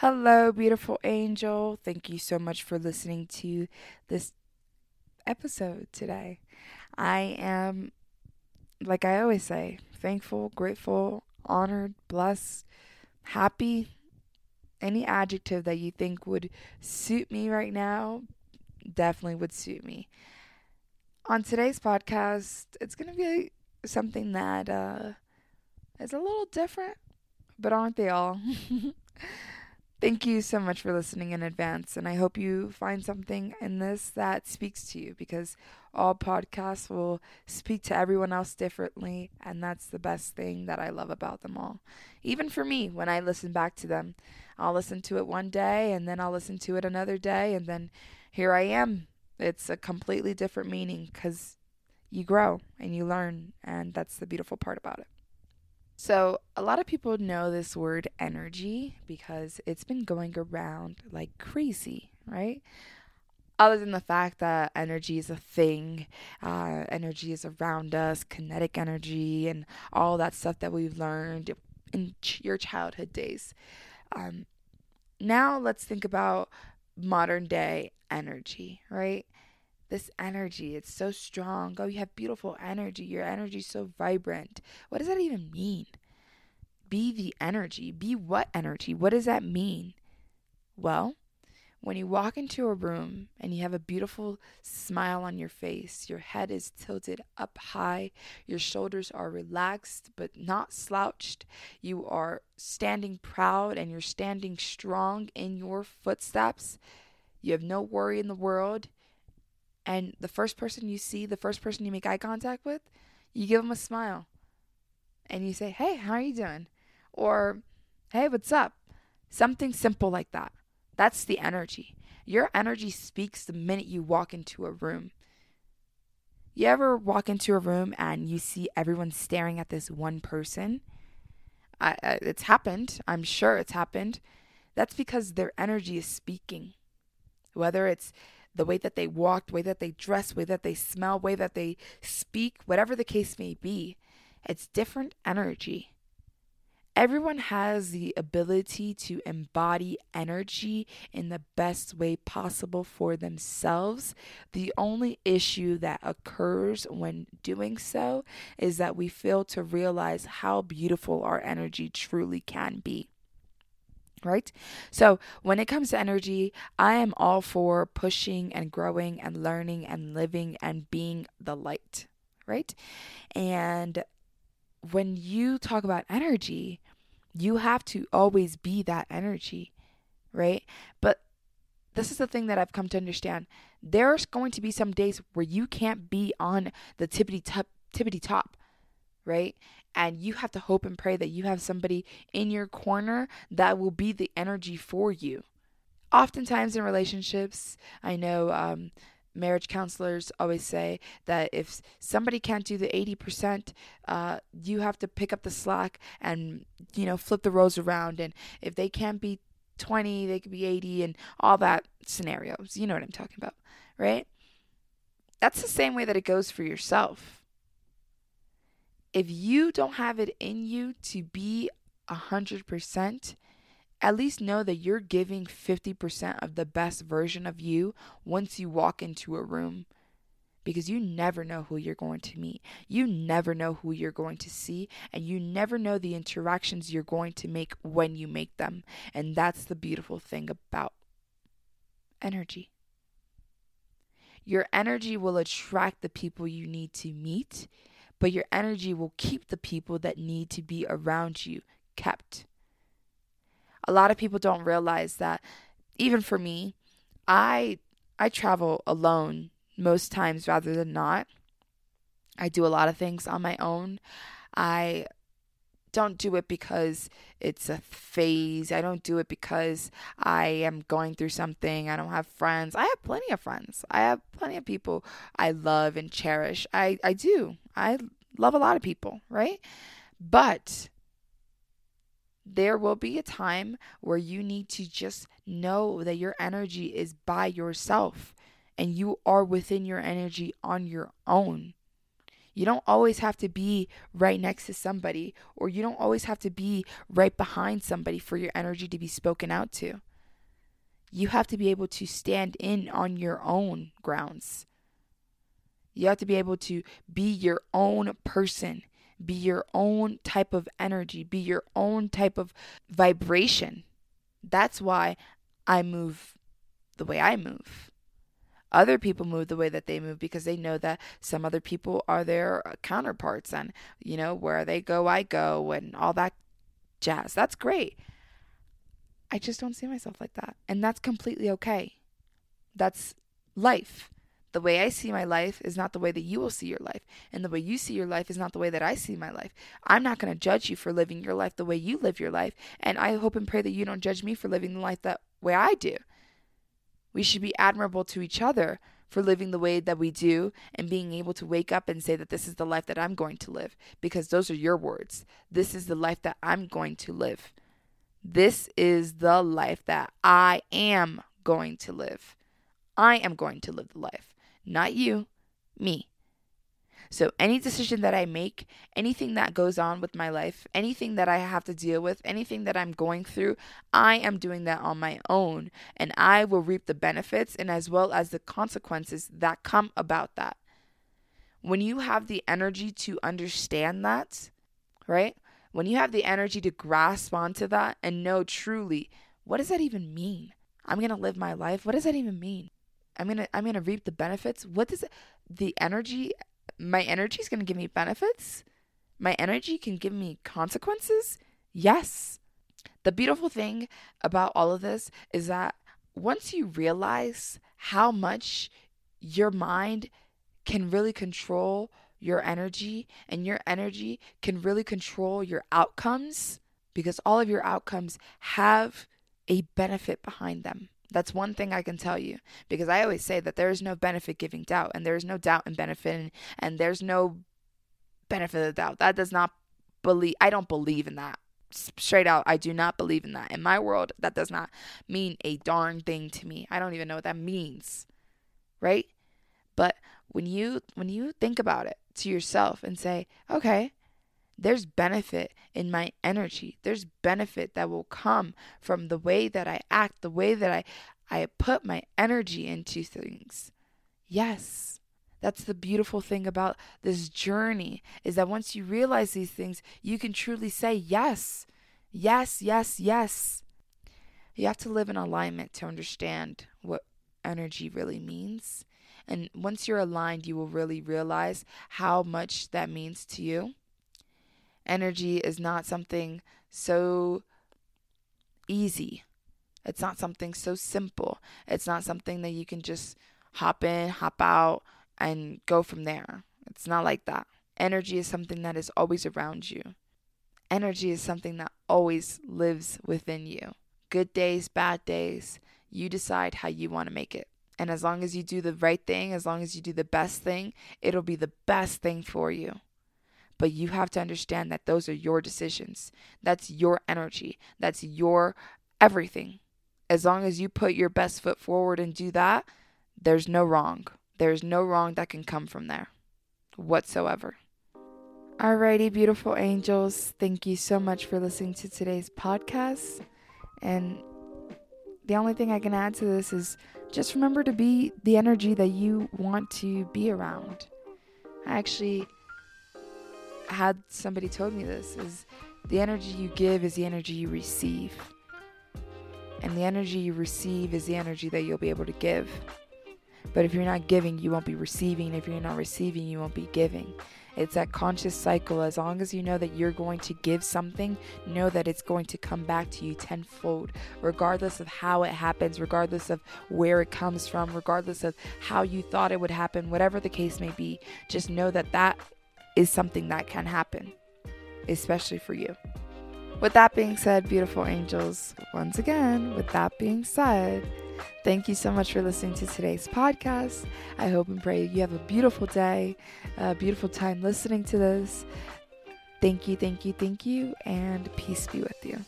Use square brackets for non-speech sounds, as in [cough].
Hello, beautiful angel. Thank you so much for listening to this episode today. I am, like I always say, thankful, grateful, honored, blessed, happy. Any adjective that you think would suit me right now definitely would suit me. On today's podcast, it's going to be something that uh, is a little different, but aren't they all? [laughs] Thank you so much for listening in advance, and I hope you find something in this that speaks to you because all podcasts will speak to everyone else differently, and that's the best thing that I love about them all. Even for me, when I listen back to them, I'll listen to it one day, and then I'll listen to it another day, and then here I am. It's a completely different meaning because you grow and you learn, and that's the beautiful part about it. So, a lot of people know this word energy because it's been going around like crazy, right? Other than the fact that energy is a thing, uh, energy is around us, kinetic energy, and all that stuff that we've learned in ch- your childhood days. Um, now, let's think about modern day energy, right? This energy. It's so strong. Oh, you have beautiful energy. Your energy is so vibrant. What does that even mean? Be the energy. Be what energy? What does that mean? Well, when you walk into a room and you have a beautiful smile on your face, your head is tilted up high, your shoulders are relaxed but not slouched, you are standing proud and you're standing strong in your footsteps, you have no worry in the world, and the first person you see, the first person you make eye contact with, you give them a smile. And you say, "Hey, how are you doing?" Or, "Hey, what's up?" Something simple like that. That's the energy. Your energy speaks the minute you walk into a room. You ever walk into a room and you see everyone staring at this one person? I, I, it's happened. I'm sure it's happened. That's because their energy is speaking. Whether it's the way that they walk, the way that they dress, the way that they smell, the way that they speak, whatever the case may be, it's different energy. Everyone has the ability to embody energy in the best way possible for themselves. The only issue that occurs when doing so is that we fail to realize how beautiful our energy truly can be right? So, when it comes to energy, I am all for pushing and growing and learning and living and being the light, right? And when you talk about energy, you have to always be that energy, right? But this is the thing that I've come to understand. There's going to be some days where you can't be on the tippity top, tippity top, right? And you have to hope and pray that you have somebody in your corner that will be the energy for you. Oftentimes in relationships, I know um, marriage counselors always say that if somebody can't do the 80%, uh, you have to pick up the slack and, you know, flip the roles around. And if they can't be 20, they could be 80 and all that scenarios. You know what I'm talking about, right? That's the same way that it goes for yourself if you don't have it in you to be 100%, at least know that you're giving 50% of the best version of you once you walk into a room. Because you never know who you're going to meet. You never know who you're going to see. And you never know the interactions you're going to make when you make them. And that's the beautiful thing about energy. Your energy will attract the people you need to meet but your energy will keep the people that need to be around you kept. A lot of people don't realize that even for me, I I travel alone most times rather than not. I do a lot of things on my own. I don't do it because it's a phase. I don't do it because I am going through something. I don't have friends. I have plenty of friends. I have plenty of people I love and cherish. I, I do. I love a lot of people, right? But there will be a time where you need to just know that your energy is by yourself and you are within your energy on your own. You don't always have to be right next to somebody, or you don't always have to be right behind somebody for your energy to be spoken out to. You have to be able to stand in on your own grounds. You have to be able to be your own person, be your own type of energy, be your own type of vibration. That's why I move the way I move. Other people move the way that they move because they know that some other people are their counterparts and, you know, where they go, I go, and all that jazz. That's great. I just don't see myself like that. And that's completely okay. That's life. The way I see my life is not the way that you will see your life. And the way you see your life is not the way that I see my life. I'm not going to judge you for living your life the way you live your life. And I hope and pray that you don't judge me for living the life that way I do. We should be admirable to each other for living the way that we do and being able to wake up and say that this is the life that I'm going to live because those are your words. This is the life that I'm going to live. This is the life that I am going to live. I am going to live the life, not you, me. So, any decision that I make, anything that goes on with my life, anything that I have to deal with, anything that I'm going through, I am doing that on my own. And I will reap the benefits and as well as the consequences that come about that. When you have the energy to understand that, right? When you have the energy to grasp onto that and know truly, what does that even mean? I'm going to live my life. What does that even mean? I'm to I'm to reap the benefits. What does the energy my energy is to give me benefits. My energy can give me consequences. Yes. The beautiful thing about all of this is that once you realize how much your mind can really control your energy and your energy can really control your outcomes because all of your outcomes have a benefit behind them. That's one thing I can tell you because I always say that there is no benefit giving doubt, and there is no doubt in benefit, and, there's no benefit of doubt. That does not believe, I don't believe in that. Straight out, I do not believe in that. In my world, that does not mean a darn thing to me. I don't even know what that means, right? But when you when you think about it to yourself and say, okay, there's benefit in my energy. There's benefit that will come from the way that I act, the way that I, I put my energy into things. Yes. That's the beautiful thing about this journey is that once you realize these things, you can truly say yes. Yes, yes, yes. You have to live in alignment to understand what energy really means. And once you're aligned, you will really realize how much that means to you energy is not something so easy. It's not something so simple. It's not something that you can just hop in, hop out, and go from there. It's not like that. Energy is something that is always around you. Energy is something that always lives within you. Good days, bad days, you decide how you want to make it. And as long as you do the right thing, as long as you do the best thing, it'll be the best thing for you. But you have to understand that those are your decisions. That's your energy. That's your everything. As long as you put your best foot forward and do that, there's no wrong. There's no wrong that can come from there whatsoever. Alrighty, beautiful angels. Thank you so much for listening to today's podcast. And the only thing I can add to this is just remember to be the energy that you want to be around. I actually had somebody told me this is the energy you give is the energy you receive. And the energy you receive is the energy that you'll be able to give. But if you're not giving, you won't be receiving. If you're not receiving, you won't be giving. It's that conscious cycle. As long as you know that you're going to give something, know that it's going to come back to you tenfold, regardless of how it happens, regardless of where it comes from, regardless of how you thought it would happen, whatever the case may be. Just know that that is something that can happen, especially for you. With that being said, beautiful angels, once again, with that being said, thank you so much for listening to today's podcast. I hope and pray you have a beautiful day, a beautiful time listening to this. Thank you, thank you, thank you, and peace be with you.